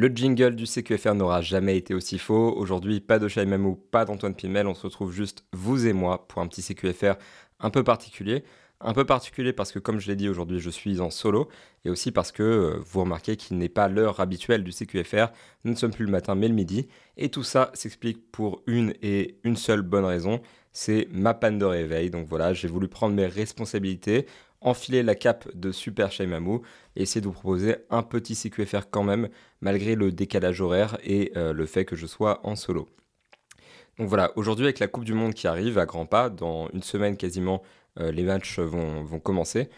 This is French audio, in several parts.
Le jingle du CQFR n'aura jamais été aussi faux. Aujourd'hui, pas de Mamou, pas d'Antoine Pimel. On se retrouve juste vous et moi pour un petit CQFR un peu particulier. Un peu particulier parce que, comme je l'ai dit aujourd'hui, je suis en solo. Et aussi parce que euh, vous remarquez qu'il n'est pas l'heure habituelle du CQFR. Nous ne sommes plus le matin, mais le midi. Et tout ça s'explique pour une et une seule bonne raison c'est ma panne de réveil. Donc voilà, j'ai voulu prendre mes responsabilités, enfiler la cape de Super Mamou et essayer de vous proposer un petit CQFR quand même, malgré le décalage horaire et euh, le fait que je sois en solo. Donc voilà, aujourd'hui avec la Coupe du Monde qui arrive à grands pas, dans une semaine quasiment, euh, les matchs vont, vont, commencer.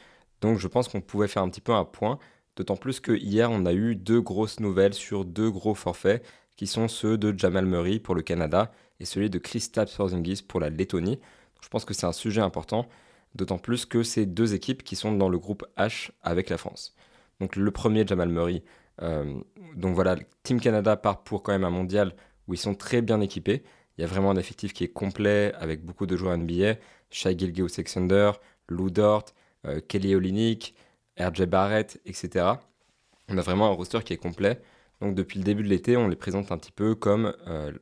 Donc je pense qu'on pouvait faire un petit peu un point, d'autant plus que hier on a eu deux grosses nouvelles sur deux gros forfaits, qui sont ceux de Jamal Murray pour le Canada et celui de Kristaps Porzingis pour la Lettonie. Je pense que c'est un sujet important, d'autant plus que c'est deux équipes qui sont dans le groupe H avec la France. Donc le premier, Jamal Murray. Euh, donc voilà, Team Canada part pour quand même un mondial où ils sont très bien équipés. Il y a vraiment un effectif qui est complet avec beaucoup de joueurs NBA. Shai Gilgeous-Alexander, Lou Dort, euh, Kelly Olynyk, RJ Barrett, etc. On a vraiment un roster qui est complet. Donc depuis le début de l'été, on les présente un petit peu comme euh,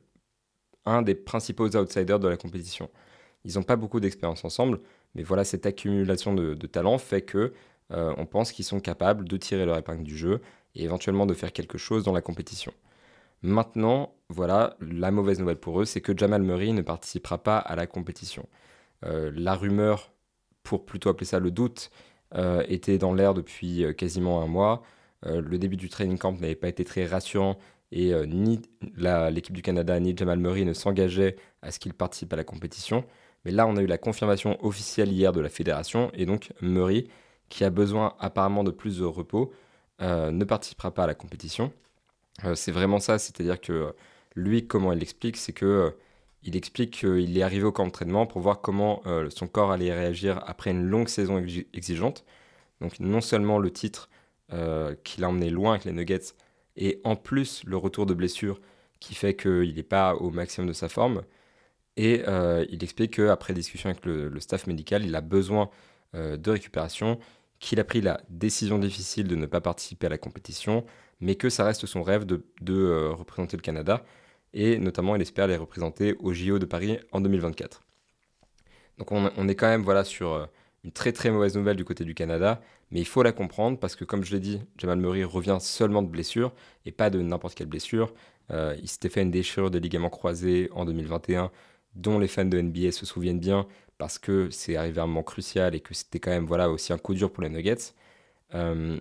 un des principaux outsiders de la compétition. Ils n'ont pas beaucoup d'expérience ensemble, mais voilà, cette accumulation de, talent fait que euh, on pense qu'ils sont capables de tirer leur épingle du jeu et éventuellement de faire quelque chose dans la compétition. Maintenant, voilà, la mauvaise nouvelle pour eux, c'est que Jamal Murray ne participera pas à la compétition. Euh, la rumeur, pour plutôt appeler ça le doute, euh, était dans l'air depuis quasiment un mois. le début du training camp n'avait pas été très rassurant et ni l'équipe du Canada ni Jamal Murray ne s'engageaient à ce qu'il participe à la compétition. Mais là, on a eu la confirmation officielle hier de la fédération et donc Murray, qui a besoin apparemment de plus de repos, euh, ne participera pas à la compétition. Euh, c'est vraiment ça, c'est-à-dire que lui, comment il explique, c'est que il explique qu'il est arrivé au camp d'entraînement pour voir comment son corps allait réagir après une longue saison exigeante. Donc non seulement le titre qu'il a emmené loin avec les Nuggets et en plus le retour de blessure qui fait qu'il n'est pas au maximum de sa forme. Et euh, il explique qu'après discussion avec le, staff médical, il a besoin euh, de récupération, qu'il a pris la décision difficile de ne pas participer à la compétition, mais que ça reste son rêve de, euh, représenter le Canada, et notamment il espère les représenter au JO de Paris en 2024. Donc on, est quand même voilà, sur une très très mauvaise nouvelle du côté du Canada, mais il faut la comprendre parce que, comme je l'ai dit, Jamal Murray revient seulement de blessure et pas de n'importe quelle blessure. Il s'était fait une déchirure des ligaments croisés en 2021, dont les fans de NBA se souviennent bien parce que c'est arrivé à un moment crucial et que c'était quand même voilà, aussi un coup dur pour les Nuggets. Euh,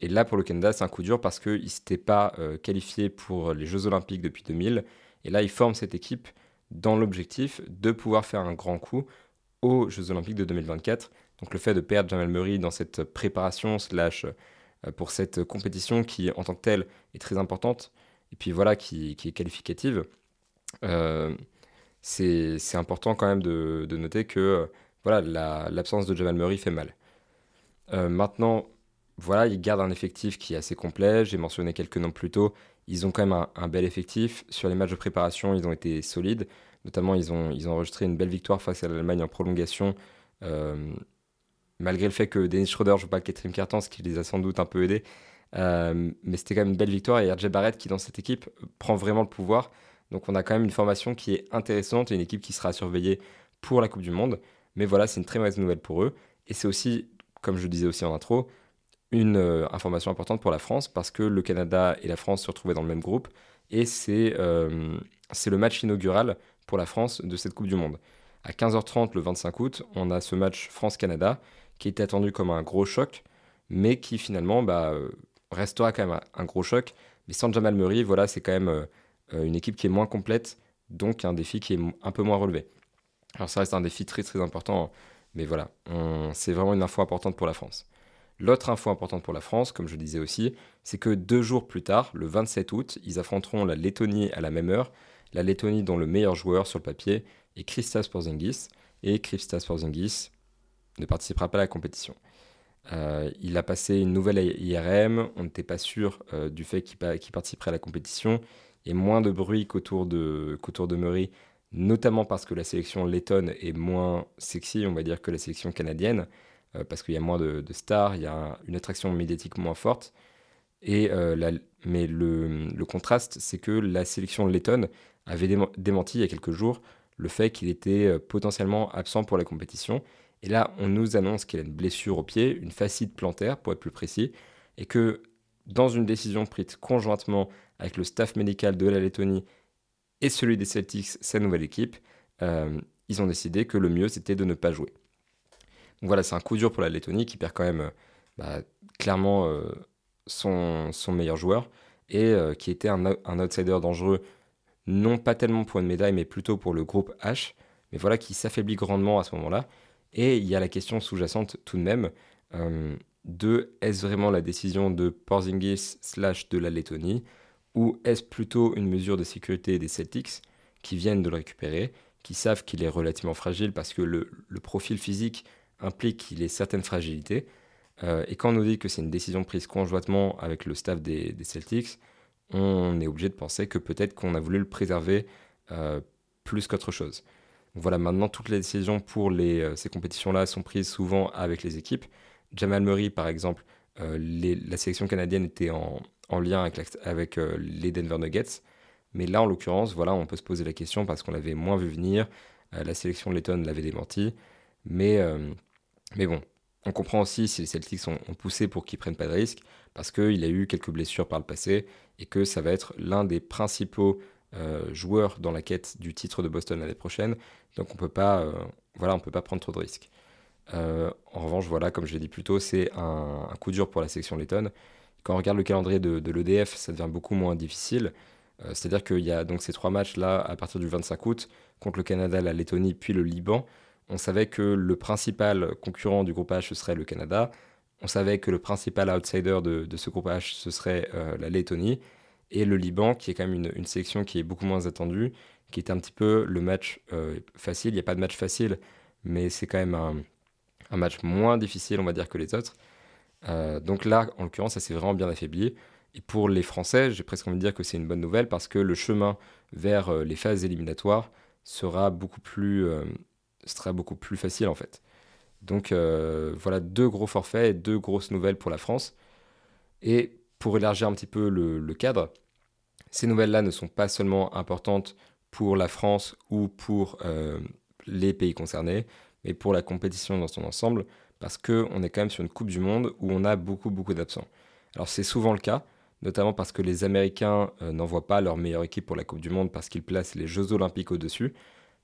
et là, pour le Canada, c'est un coup dur parce qu'il ne s'était pas euh, qualifié pour les Jeux Olympiques depuis 2000. Et là, il forme cette équipe dans l'objectif de pouvoir faire un grand coup aux Jeux Olympiques de 2024. Donc le fait de perdre Jamal Murray dans cette préparation slash euh, pour cette compétition qui en tant que telle est très importante et puis voilà qui, est qualificative, euh, c'est important quand même de, noter que euh, voilà l'absence de Jamal Murray fait mal. maintenant, voilà, ils gardent un effectif qui est assez complet. J'ai mentionné quelques noms plus tôt. Ils ont quand même un, bel effectif. Sur les matchs de préparation, ils ont été solides. Notamment, ils ont, ils ont enregistré une belle victoire face à l'Allemagne en prolongation, euh, malgré le fait que Dennis Schroeder joue pas le quatrième carton, ce qui les a sans doute un peu aidés. Euh, mais c'était quand même une belle victoire et RJ Barrett qui dans cette équipe prend vraiment le pouvoir. Donc on a quand même une formation qui est intéressante et une équipe qui sera surveillée pour la Coupe du Monde. Mais voilà, c'est une très mauvaise nouvelle pour eux. Et c'est aussi, comme je le disais aussi en intro, une euh, information importante pour la France parce que le Canada et la France se retrouvaient dans le même groupe. Et c'est c'est le match inaugural pour la France de cette Coupe du Monde. À 15h30 le 25 août, on a ce match France-Canada qui était attendu comme un gros choc, mais qui finalement bah, euh, restera quand même un gros choc. Mais sans Jamal Murray, voilà, c'est quand même euh, euh, une équipe qui est moins complète, donc un défi qui est un peu moins relevé. Alors ça reste un défi très très important, mais voilà, c'est vraiment une info importante pour la France. L'autre info importante pour la France, comme je disais aussi, c'est que deux jours plus tard, le 27 août, ils affronteront la Lettonie à la même heure la Lettonie dont le meilleur joueur sur le papier est Christas Porzingis, et Christas Porzingis ne participera pas à la compétition. Euh, il a passé une nouvelle IRM, on n'était pas sûr euh, du fait qu'il participerait à la compétition, et moins de bruit qu'autour de, de Murray, notamment parce que la sélection lettonne est moins sexy, on va dire, que la sélection canadienne, euh, parce qu'il y a moins de, stars, il y a une attraction médiatique moins forte. Et, mais le, contraste, c'est que la sélection lettonne avait démenti il y a quelques jours le fait qu'il était potentiellement absent pour la compétition. Et là, on nous annonce qu'il a une blessure au pied, une facite plantaire pour être plus précis, et que dans une décision prise conjointement avec le staff médical de la Lettonie et celui des Celtics, sa nouvelle équipe, euh, ils ont décidé que le mieux c'était de ne pas jouer. Donc voilà, c'est un coup dur pour la Lettonie qui perd quand même bah, clairement euh, son, meilleur joueur et euh, qui était un, outsider dangereux, non pas tellement pour une médaille, mais plutôt pour le groupe H, mais voilà, qui s'affaiblit grandement à ce moment-là. Et il y a la question sous-jacente tout de même de est-ce vraiment la décision de Porzingis slash de la Lettonie ou est-ce plutôt une mesure de sécurité des Celtics qui viennent de le récupérer, qui savent qu'il est relativement fragile parce que le, profil physique implique qu'il ait certaines fragilités. Euh, et quand on nous dit que c'est une décision prise conjointement avec le staff des, Celtics, on est obligé de penser que peut-être qu'on a voulu le préserver euh, plus qu'autre chose. voilà, maintenant toutes les décisions pour euh, ces compétitions-là sont prises souvent avec les équipes. Jamal Murray, par exemple, euh, la sélection canadienne était en, lien avec, euh, les Denver Nuggets. Mais là, en l'occurrence, voilà, on peut se poser la question parce qu'on l'avait moins vu venir. Euh, la sélection Letton l'avait démenti. Mais, mais bon, on comprend aussi si les Celtics ont, poussé pour qu'ils prennent pas de risques parce qu'il a eu quelques blessures par le passé et que ça va être l'un des principaux joueurs dans la quête du titre de Boston l'année prochaine. Donc on peut voilà, on peut pas prendre trop de risques. Euh, en revanche, voilà, comme je l'ai dit plus tôt, c'est un, coup dur pour la section lettonne. Quand on regarde le calendrier de, l'EDF, ça devient beaucoup moins difficile. Euh, c'est-à-dire qu'il y a donc ces trois matchs-là à partir du 25 août contre le Canada, la Lettonie, puis le Liban. On savait que le principal concurrent du groupe H, ce serait le Canada. On savait que le principal outsider de, ce groupe H, ce serait euh, la Lettonie. Et le Liban, qui est quand même une, une, qui est beaucoup moins attendue, qui est un petit peu le match facile. Il n'y a pas de match facile, mais c'est quand même un, un match moins difficile, on va dire, que les autres. Euh, donc là, en l'occurrence, ça s'est vraiment bien affaibli. Et pour les Français, j'ai presque envie de dire que c'est une bonne nouvelle parce que le chemin vers euh, les phases éliminatoires sera beaucoup plus, euh, sera beaucoup plus facile en fait. Donc voilà deux gros forfaits et deux grosses nouvelles pour la France. Et pour élargir un petit peu le cadre, ces nouvelles-là ne sont pas seulement importantes pour la France ou pour les pays concernés, mais pour la compétition dans son ensemble, parce qu'on est quand même sur une Coupe du Monde où on a beaucoup, beaucoup d'absents. Alors c'est souvent le cas, notamment parce que les Américains euh, n'envoient pas leur meilleure équipe pour la Coupe du Monde parce qu'ils placent les Jeux Olympiques au-dessus.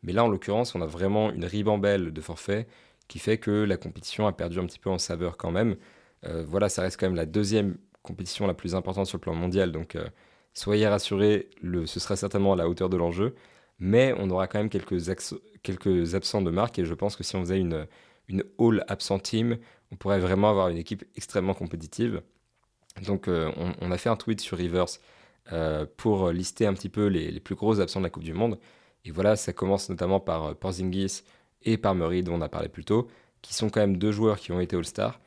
Mais là, en l'occurrence, on a vraiment une ribambelle de forfaits qui fait que la compétition a perdu un petit peu en saveur quand même. Euh, voilà, ça reste quand même la deuxième compétition la plus importante sur le plan mondial, donc euh, soyez rassurés, ce sera certainement à la hauteur de l'enjeu mais on aura quand même quelques, quelques absents de marque et je pense que si on faisait une, une all absent team, on pourrait vraiment avoir une équipe extrêmement compétitive. Donc euh, on, a fait un tweet sur Rivers euh, pour lister un petit peu les, plus gros absents de la Coupe du Monde. Et voilà, ça commence notamment par euh, Porzingis et par Murray dont on a parlé plus tôt, qui sont quand même deux joueurs qui ont été All-Star,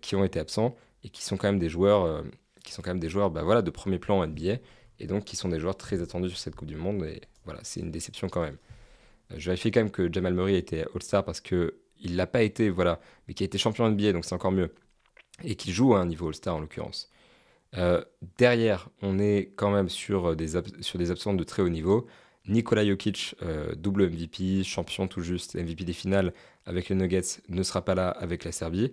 qui ont été absents et qui sont quand même des joueurs, qui sont quand même des joueurs bah, voilà, de premier plan en NBA et donc qui sont des joueurs très attendus sur cette Coupe du Monde. Voilà, c'est une déception quand même. Euh, je vérifie quand même que Jamal Murray était All-Star parce que il l'a pas été, voilà, mais qui a été champion NBA, donc c'est encore mieux. Et qui joue à un niveau All-Star en l'occurrence. Euh, derrière, on est quand même sur des, sur absents de très haut niveau. Nikola Jokic, euh, double MVP, champion tout juste, MVP des finales avec les Nuggets, ne sera pas là avec la Serbie.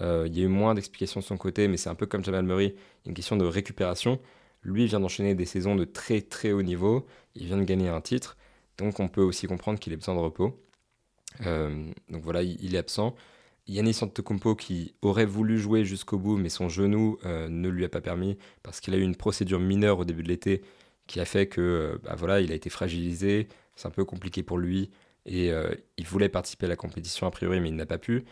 il y a eu moins d'explications de son côté, mais c'est un peu comme Jamal Murray, une question de récupération. Lui vient d'enchaîner des saisons de très très haut niveau. Il vient de gagner un titre. Donc on peut aussi comprendre qu'il ait besoin de repos. Euh, donc voilà, il, est absent. Yannis Antetokounmpo qui aurait voulu jouer jusqu'au bout, mais son genou euh, ne lui a pas permis parce qu'il a eu une procédure mineure au début de l'été qui a fait que euh, bah voilà, il a été fragilisé. C'est un peu compliqué pour lui et il voulait participer à la compétition a priori, mais il n'a pas pu.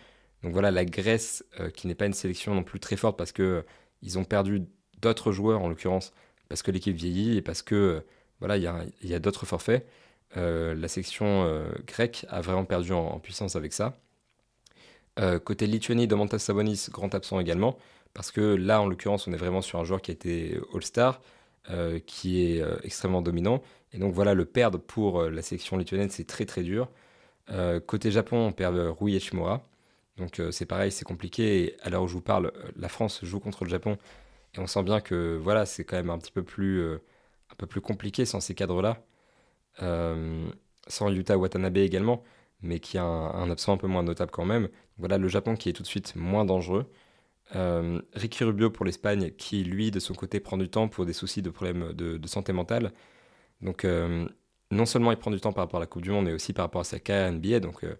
Donc voilà, la Grèce, qui n'est pas une sélection non plus très forte parce que ils ont perdu d'autres joueurs, en l'occurrence, parce que l'équipe vieillit et parce que euh, voilà, il y a, d'autres forfaits. Euh, la section euh, grecque a vraiment perdu en, puissance avec ça. côté Lituanie, Domantas Sabonis, grand absent également, parce que là, en l'occurrence, on est vraiment sur un joueur qui a été All-Star, qui est extrêmement dominant. Et donc voilà, le perdre pour la section lituanienne, c'est très très dur. côté Japon, on perd Rui Eshimura. Donc c'est pareil, c'est compliqué. À l'heure où je vous parle, la France joue contre le Japon Et on sent bien que voilà, c'est quand même un petit peu plus, un peu plus compliqué sans ces cadres-là. sans Yuta Watanabe également, mais qui a un, absent un peu moins notable quand même. Voilà le Japon qui est tout de suite moins dangereux. Ricky Rubio pour l'Espagne, qui lui, de son côté, prend du temps pour des soucis de problèmes de, santé mentale. Donc, non seulement il prend du temps par rapport à la Coupe du Monde, mais aussi par rapport à sa carrière NBA. Donc, euh,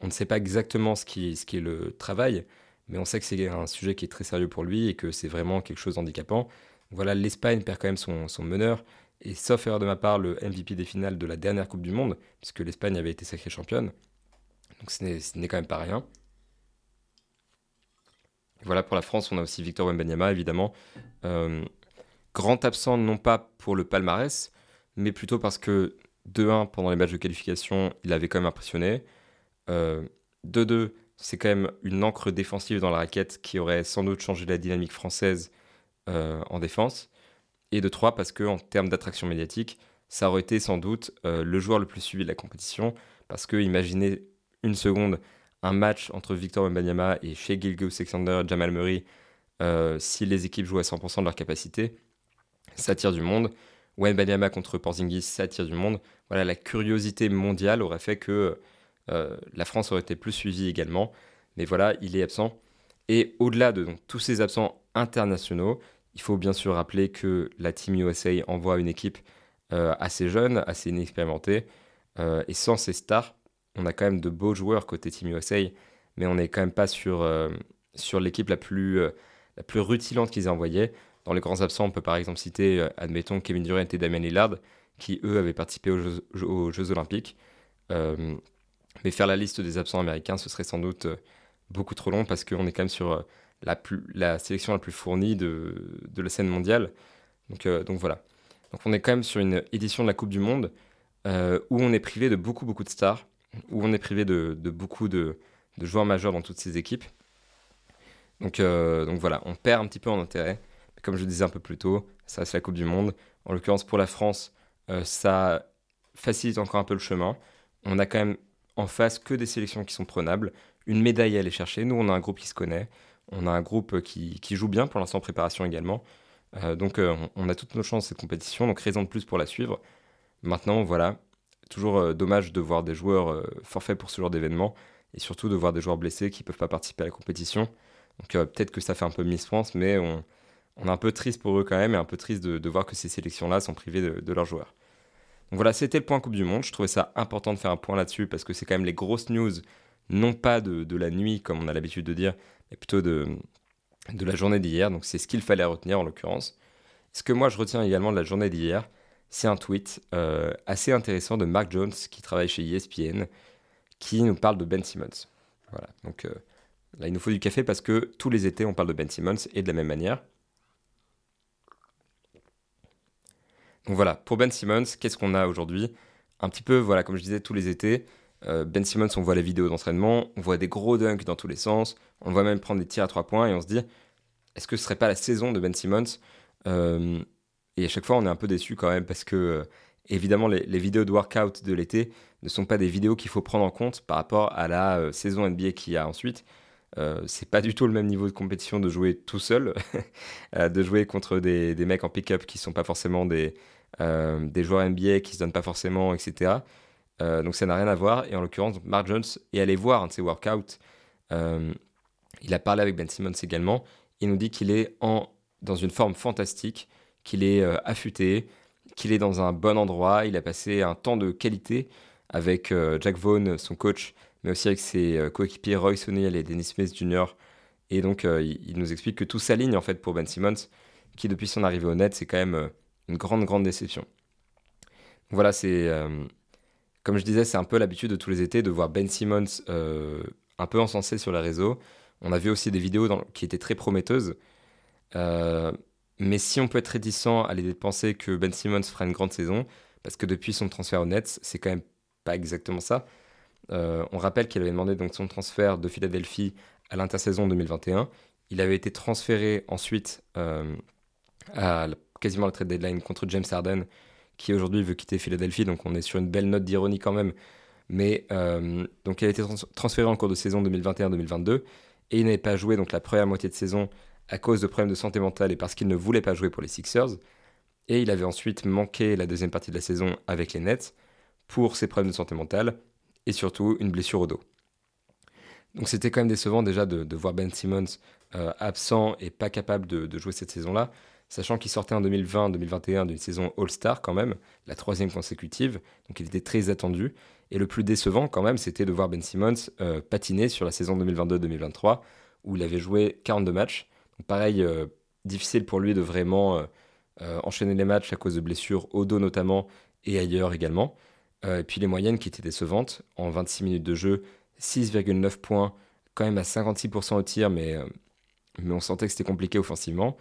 on ne sait pas exactement ce qui, ce qui est le travail, mais on sait que c'est un sujet qui est très sérieux pour lui et que c'est vraiment quelque chose d'handicapant. Voilà, l'Espagne perd quand même son, son, meneur, et sauf erreur de ma part, le MVP des finales de la dernière Coupe du Monde, puisque l'Espagne avait été sacrée championne. Donc, ce n'est quand même pas rien. voilà, pour la France, on a aussi Victor Wembanyama, évidemment. Euh, grand absent, non pas pour le palmarès, mais plutôt parce que 2-1 pendant les matchs de qualification, il avait quand même impressionné. 2-2, euh, c'est quand même une encre défensive dans la raquette qui aurait sans doute changé la dynamique française euh, en défense. Et de 3 parce qu'en termes d'attraction médiatique, ça aurait été sans doute euh, le joueur le plus suivi de la compétition. Parce que imaginez une seconde un match entre Victor Wembanyama et Shea Gilgeous Alexander Jamal Murray si les équipes jouent à 100% de leur capacité. Ça tire du monde. Banyama contre Porzingis, ça attire du monde. Voilà, la curiosité mondiale aurait fait que euh, la France aurait été plus suivie également. Mais voilà, il est absent. Et au-delà de tous ces absents internationaux, il faut bien sûr rappeler que la Team USA envoie une équipe euh, assez jeune, assez inexpérimentée. Euh, et sans ces stars, on a quand même de beaux joueurs côté Team USA, mais on n'est quand même pas sur, sur l'équipe la plus, la plus rutilante qu'ils aient envoyée. Dans les grands absents, on peut par exemple citer, admettons, Kevin Durant et Damien Lillard, qui eux avaient participé aux Jeux, Olympiques. Mais faire la liste des absents américains, ce serait sans doute euh, beaucoup trop long parce qu'on est quand même sur la, plus, la sélection la plus fournie de, de la scène mondiale. Donc, donc voilà. Donc on est quand même sur une édition de la Coupe du Monde où on est privé de beaucoup beaucoup de stars, où on est privé de, de beaucoup de, de, joueurs majeurs dans toutes ces équipes. Donc, donc voilà, on perd un petit peu en intérêt comme je disais un peu plus tôt, ça c'est la Coupe du Monde. En l'occurrence pour la France, euh, ça facilite encore un peu le chemin. On a quand même en face que des sélections qui sont prenables. Une médaille à aller chercher. Nous, on a un groupe qui se connaît. On a un groupe qui, joue bien pour l'instant en préparation également. Euh, donc euh, on a toutes nos chances cette compétition, donc raison de plus pour la suivre. Maintenant, voilà, toujours dommage de voir des joueurs forfaits pour ce genre d'événement et surtout de voir des joueurs blessés qui ne peuvent pas participer à la compétition. Donc peut-être que ça fait un peu Miss France, mais on est un peu triste pour eux quand même et un peu triste de, voir que ces sélections-là sont privées de, leurs joueurs. Donc voilà, c'était le point Coupe du Monde. Je trouvais ça important de faire un point là-dessus parce que c'est quand même les grosses news, non pas de, la nuit comme on a l'habitude de dire, mais plutôt de, de la journée d'hier. Donc c'est ce qu'il fallait retenir en l'occurrence. Ce que moi je retiens également de la journée d'hier, c'est un tweet euh, assez intéressant de Mark Jones qui travaille chez ESPN, qui nous parle de Ben Simmons. Voilà, donc euh, là il nous faut du café parce que tous les étés on parle de Ben Simmons et de la même manière. Donc voilà, pour Ben Simmons, qu'est-ce qu'on a aujourd'hui? Un petit peu, voilà, comme je disais, tous les étés, euh, Ben Simmons, on voit les vidéos d'entraînement, on voit des gros dunks dans tous les sens, on voit même prendre des tirs à trois points et on se dit, est-ce que ce serait pas la saison de Ben Simmons? Euh, Et à chaque fois, on est un peu déçu quand même parce que, euh, évidemment, les, vidéos de workout de l'été ne sont pas des vidéos qu'il faut prendre en compte par rapport à la saison NBA qu'il y a ensuite. Euh, c'est pas du tout le même niveau de compétition de jouer tout seul, de jouer contre des, mecs en pick-up qui sont pas forcément des, euh, joueurs NBA qui se donnent pas forcément, etc. Euh, donc ça n'a rien à voir. Et en l'occurrence, Mark Jones est allé voir un de ses workouts. Euh, il a parlé avec Ben Simmons également. Il nous dit qu'il est en, dans une forme fantastique, qu'il est affûté, qu'il est dans un bon endroit. Il a passé un temps de qualité avec Jack Vaughn, son coach, mais aussi avec ses coéquipiers Royce O'Neal et Dennis Smith Jr. Et donc, il, nous explique que tout s'aligne en fait pour Ben Simmons, qui depuis son arrivée au net, c'est quand même une grande, grande déception. Voilà, c'est. Euh, comme je disais, c'est un peu l'habitude de tous les étés de voir Ben Simmons euh, un peu encensé sur les réseaux. On a vu aussi des vidéos qui étaient très prometteuses. Euh, mais si on peut être réticent à l'idée de penser que Ben Simmons fera une grande saison, parce que depuis son transfert au Nets, c'est quand même pas exactement ça. On rappelle qu'il avait demandé donc son transfert de Philadelphie à l'intersaison 2021. Il avait été transféré ensuite à quasiment la trade deadline contre James Harden, qui aujourd'hui veut quitter Philadelphie. Donc on est sur une belle note d'ironie quand même. Mais euh, donc il a été transféré en cours de saison 2021-2022 et il n'avait pas joué donc la première moitié de saison à cause de problèmes de santé mentale et parce qu'il ne voulait pas jouer pour les Sixers. Et il avait ensuite manqué la deuxième partie de la saison avec les Nets pour ses problèmes de santé mentale et surtout une blessure au dos. Donc c'était quand même décevant déjà de, voir Ben Simmons euh, absent et pas capable de, jouer cette saison-là, sachant qu'il sortait en 2020-2021 d'une saison All-Star quand même, la troisième consécutive, donc il était très attendu. Et le plus décevant quand même, c'était de voir Ben Simmons euh, patiner sur la saison 2022-2023, où il avait joué 42 matchs. Donc pareil, euh, difficile pour lui de vraiment enchaîner les matchs à cause de blessures au dos notamment et ailleurs également. Et puis les moyennes qui étaient décevantes, en 26 minutes de jeu, 6,9 points, quand même à 56% au tir, mais, euh, mais on sentait que c'était compliqué offensivement.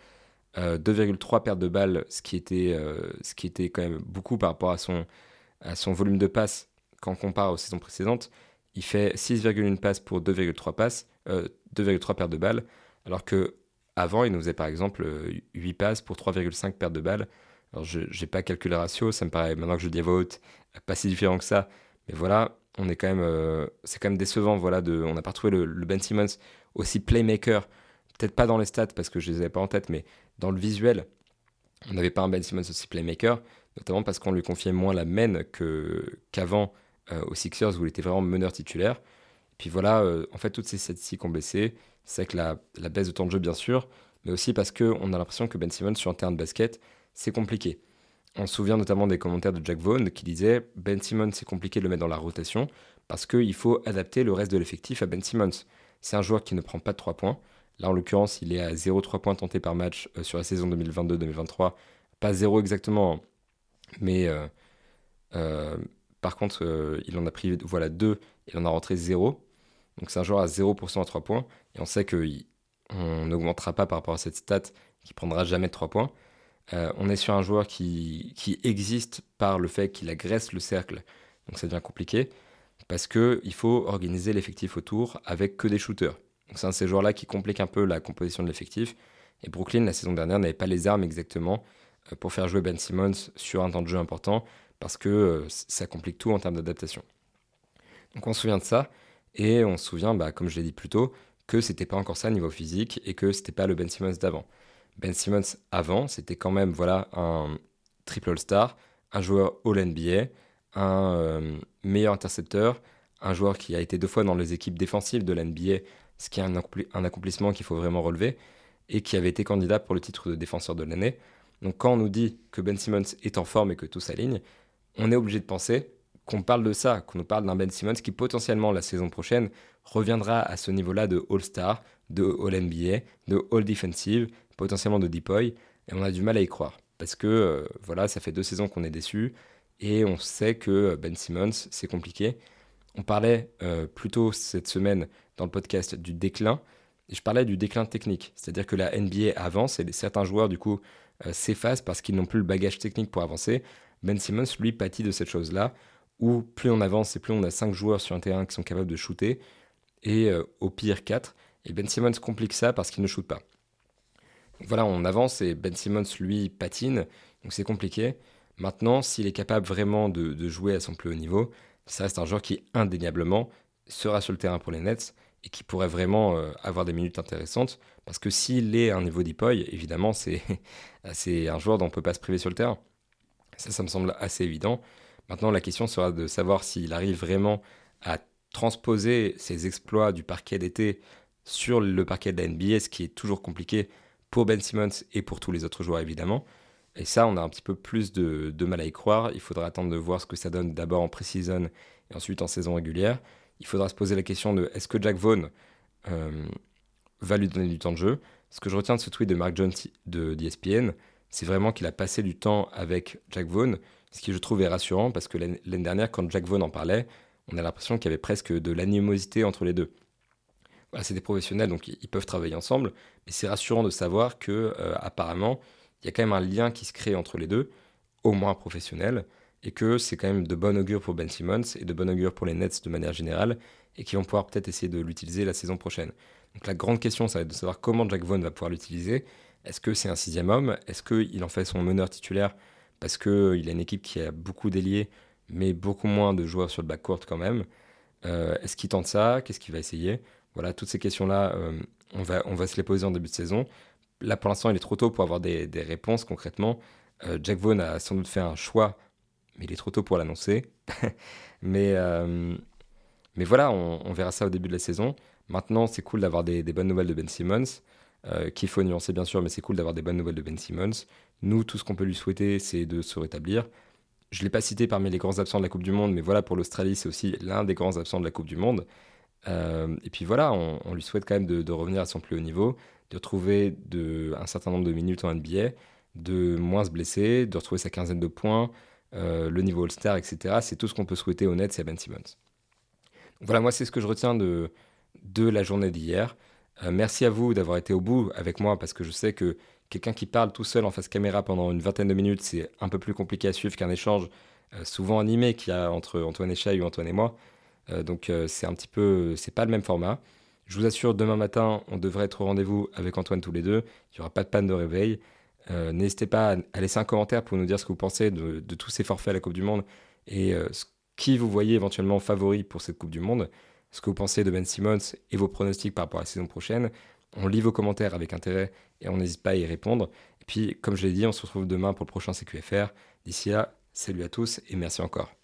2,3 euh, pertes de balles, ce qui, était, euh, ce qui était quand même beaucoup par rapport à son, à son volume de passes quand on compare aux saisons précédentes. Il fait 6,1 passes pour 2,3 passes, 2,3 pertes de balles, alors que avant il nous faisait par exemple 8 passes pour 3,5 pertes de balles. Alors je n'ai pas calculé le ratio, ça me paraît maintenant que je le dis à voix haute, pas si différent que ça, mais voilà, on est quand même, euh, c'est quand même décevant. Voilà, on n'a pas trouvé le, Ben Simmons aussi playmaker. Peut-être pas dans les stats parce que je les avais pas en tête, mais dans le visuel, on n'avait pas un Ben Simmons aussi playmaker, notamment parce qu'on lui confiait moins la main qu'avant euh, aux Sixers où il était vraiment meneur titulaire. Et puis voilà, euh, en fait, toutes ces statistiques ont baissé. C'est que la, la, baisse de temps de jeu, bien sûr, mais aussi parce qu'on a l'impression que Ben Simmons, sur un terrain de basket, c'est compliqué. On se souvient notamment des commentaires de Jack Vaughn qui disait Ben Simmons, c'est compliqué de le mettre dans la rotation parce qu'il faut adapter le reste de l'effectif à Ben Simmons. C'est un joueur qui ne prend pas de 3 points. Là, en l'occurrence, il est à 0,3 points tentés par match euh, sur la saison 2022-2023. Pas 0 exactement, mais euh, euh, par contre, il en a pris voilà, 2 il en a rentré 0. Donc c'est un joueur à 0% à 3 points. Et on sait qu'on n'augmentera pas par rapport à cette stat qui prendra jamais de 3 points. Euh, on est sur un joueur qui, existe par le fait qu'il agresse le cercle, donc ça devient compliqué, parce qu'il faut organiser l'effectif autour avec que des shooters. Donc c'est un de ces joueurs-là qui complique un peu la composition de l'effectif. Et Brooklyn, la saison dernière, n'avait pas les armes exactement euh, pour faire jouer Ben Simmons sur un temps de jeu important, parce que euh, ça complique tout en termes d'adaptation. Donc on se souvient de ça, et on se souvient, bah, comme je l'ai dit plus tôt, que c'était pas encore ça niveau physique, et que c'était pas le Ben Simmons d'avant. Ben Simmons avant, c'était quand même voilà un triple All-Star, un joueur All-NBA, un euh, meilleur intercepteur, un joueur qui a été deux fois dans les équipes défensives de l'NBA, ce qui est un, un accomplissement qu'il faut vraiment relever, et qui avait été candidat pour le titre de défenseur de l'année. Donc quand on nous dit que Ben Simmons est en forme et que tout s'aligne, on est obligé de penser qu'on parle de ça, qu'on nous parle d'un Ben Simmons qui potentiellement la saison prochaine reviendra à ce niveau-là de All-Star, de All-NBA, de All-Defensive, potentiellement de Deepoy, et on a du mal à y croire. Parce que euh, voilà, ça fait deux saisons qu'on est déçu, et on sait que Ben Simmons, c'est compliqué. On parlait euh, plutôt cette semaine dans le podcast du déclin, et je parlais du déclin technique, c'est-à-dire que la NBA avance et certains joueurs du coup euh, s'effacent parce qu'ils n'ont plus le bagage technique pour avancer. Ben Simmons, lui, pâtit de cette chose-là, où plus on avance et plus on a cinq joueurs sur un terrain qui sont capables de shooter, et au pire 4. Et Ben Simmons complique ça parce qu'il ne shoot pas voilà, on avance et Ben Simmons, lui, patine, donc c'est compliqué. Maintenant, s'il est capable vraiment de, jouer à son plus haut niveau, ça reste un joueur qui, indéniablement, sera sur le terrain pour les Nets et qui pourrait vraiment euh, avoir des minutes intéressantes. Parce que s'il est à un niveau d'Ipoy, évidemment, c'est un joueur dont on ne peut pas se priver sur le terrain. Ça, ça me semble assez évident. Maintenant, la question sera de savoir s'il arrive vraiment à transposer ses exploits du parquet d'été sur le parquet de la NBA, ce qui est toujours compliqué pour Ben Simmons et pour tous les autres joueurs évidemment. Et ça, on a un petit peu plus de, mal à y croire. Il faudra attendre de voir ce que ça donne d'abord en pré-season et ensuite en saison régulière. Il faudra se poser la question de est-ce que Jack Vaughn euh, va lui donner du temps de jeu? Ce que je retiens de ce tweet de Mark Jones de d'ESPN, c'est vraiment qu'il a passé du temps avec Jack Vaughn, ce qui je trouve est rassurant parce que l'année dernière, quand Jack Vaughn en parlait, on a l'impression qu'il y avait presque de l'animosité entre les deux c'est des professionnels, donc ils peuvent travailler ensemble, mais c'est rassurant de savoir que euh, apparemment, il y a quand même un lien qui se crée entre les deux, au moins professionnel, et que c'est quand même de bon augure pour Ben Simmons et de bon augure pour les Nets de manière générale, et qu'ils vont pouvoir peut-être essayer de l'utiliser la saison prochaine. Donc la grande question, ça va être de savoir comment Jack Vaughn va pouvoir l'utiliser. Est-ce que c'est un sixième homme? Est-ce qu'il en fait son meneur titulaire parce qu'il a une équipe qui a beaucoup d'ailiers, mais beaucoup moins de joueurs sur le backcourt quand même? Euh, Est-ce qu'il tente ça? Qu'est-ce qu'il va essayer? Voilà, toutes ces questions-là, euh, on, va, on va se les poser en début de saison. là, pour l'instant, il est trop tôt pour avoir des, réponses concrètement. Euh, Jack Vaughn a sans doute fait un choix, mais il est trop tôt pour l'annoncer. mais, euh, mais voilà, on, verra ça au début de la saison. Maintenant, c'est cool d'avoir des, bonnes nouvelles de Ben Simmons, qu'il faut nuancer bien sûr, mais c'est cool d'avoir des bonnes nouvelles de Ben Simmons. Nous, tout ce qu'on peut lui souhaiter, c'est de se rétablir. Je ne l'ai pas cité parmi les grands absents de la Coupe du Monde, mais voilà, pour l'Australie, c'est aussi l'un des grands absents de la Coupe du Monde. Et puis voilà, on, lui souhaite quand même de, revenir à son plus haut niveau, de retrouver un certain nombre de minutes en NBA, de moins se blesser, de retrouver sa quinzaine de points, euh, le niveau All-Star, etc. C'est tout ce qu'on peut souhaiter au net, c'est Ben Simmons. voilà, moi, c'est ce que je retiens de, la journée d'hier. Euh, merci à vous d'avoir été au bout avec moi parce que je sais que quelqu'un qui parle tout seul en face caméra pendant une vingtaine de minutes, c'est un peu plus compliqué à suivre qu'un échange euh, souvent animé qu'il y a entre Antoine Echaille ou Antoine et moi. Donc c'est un petit peu, c'est pas le même format. Je vous assure, demain matin, on devrait être au rendez-vous avec Antoine tous les deux. Il n'y aura pas de panne de réveil. Euh, n'hésitez pas à, laisser un commentaire pour nous dire ce que vous pensez de, tous ces forfaits à la Coupe du Monde et euh, qui vous voyez éventuellement favori pour cette Coupe du Monde. Ce que vous pensez de Ben Simmons et vos pronostics par rapport à la saison prochaine. On lit vos commentaires avec intérêt et on n'hésite pas à y répondre. Et puis, comme je l'ai dit, on se retrouve demain pour le prochain CQFR. D'ici là, salut à tous et merci encore.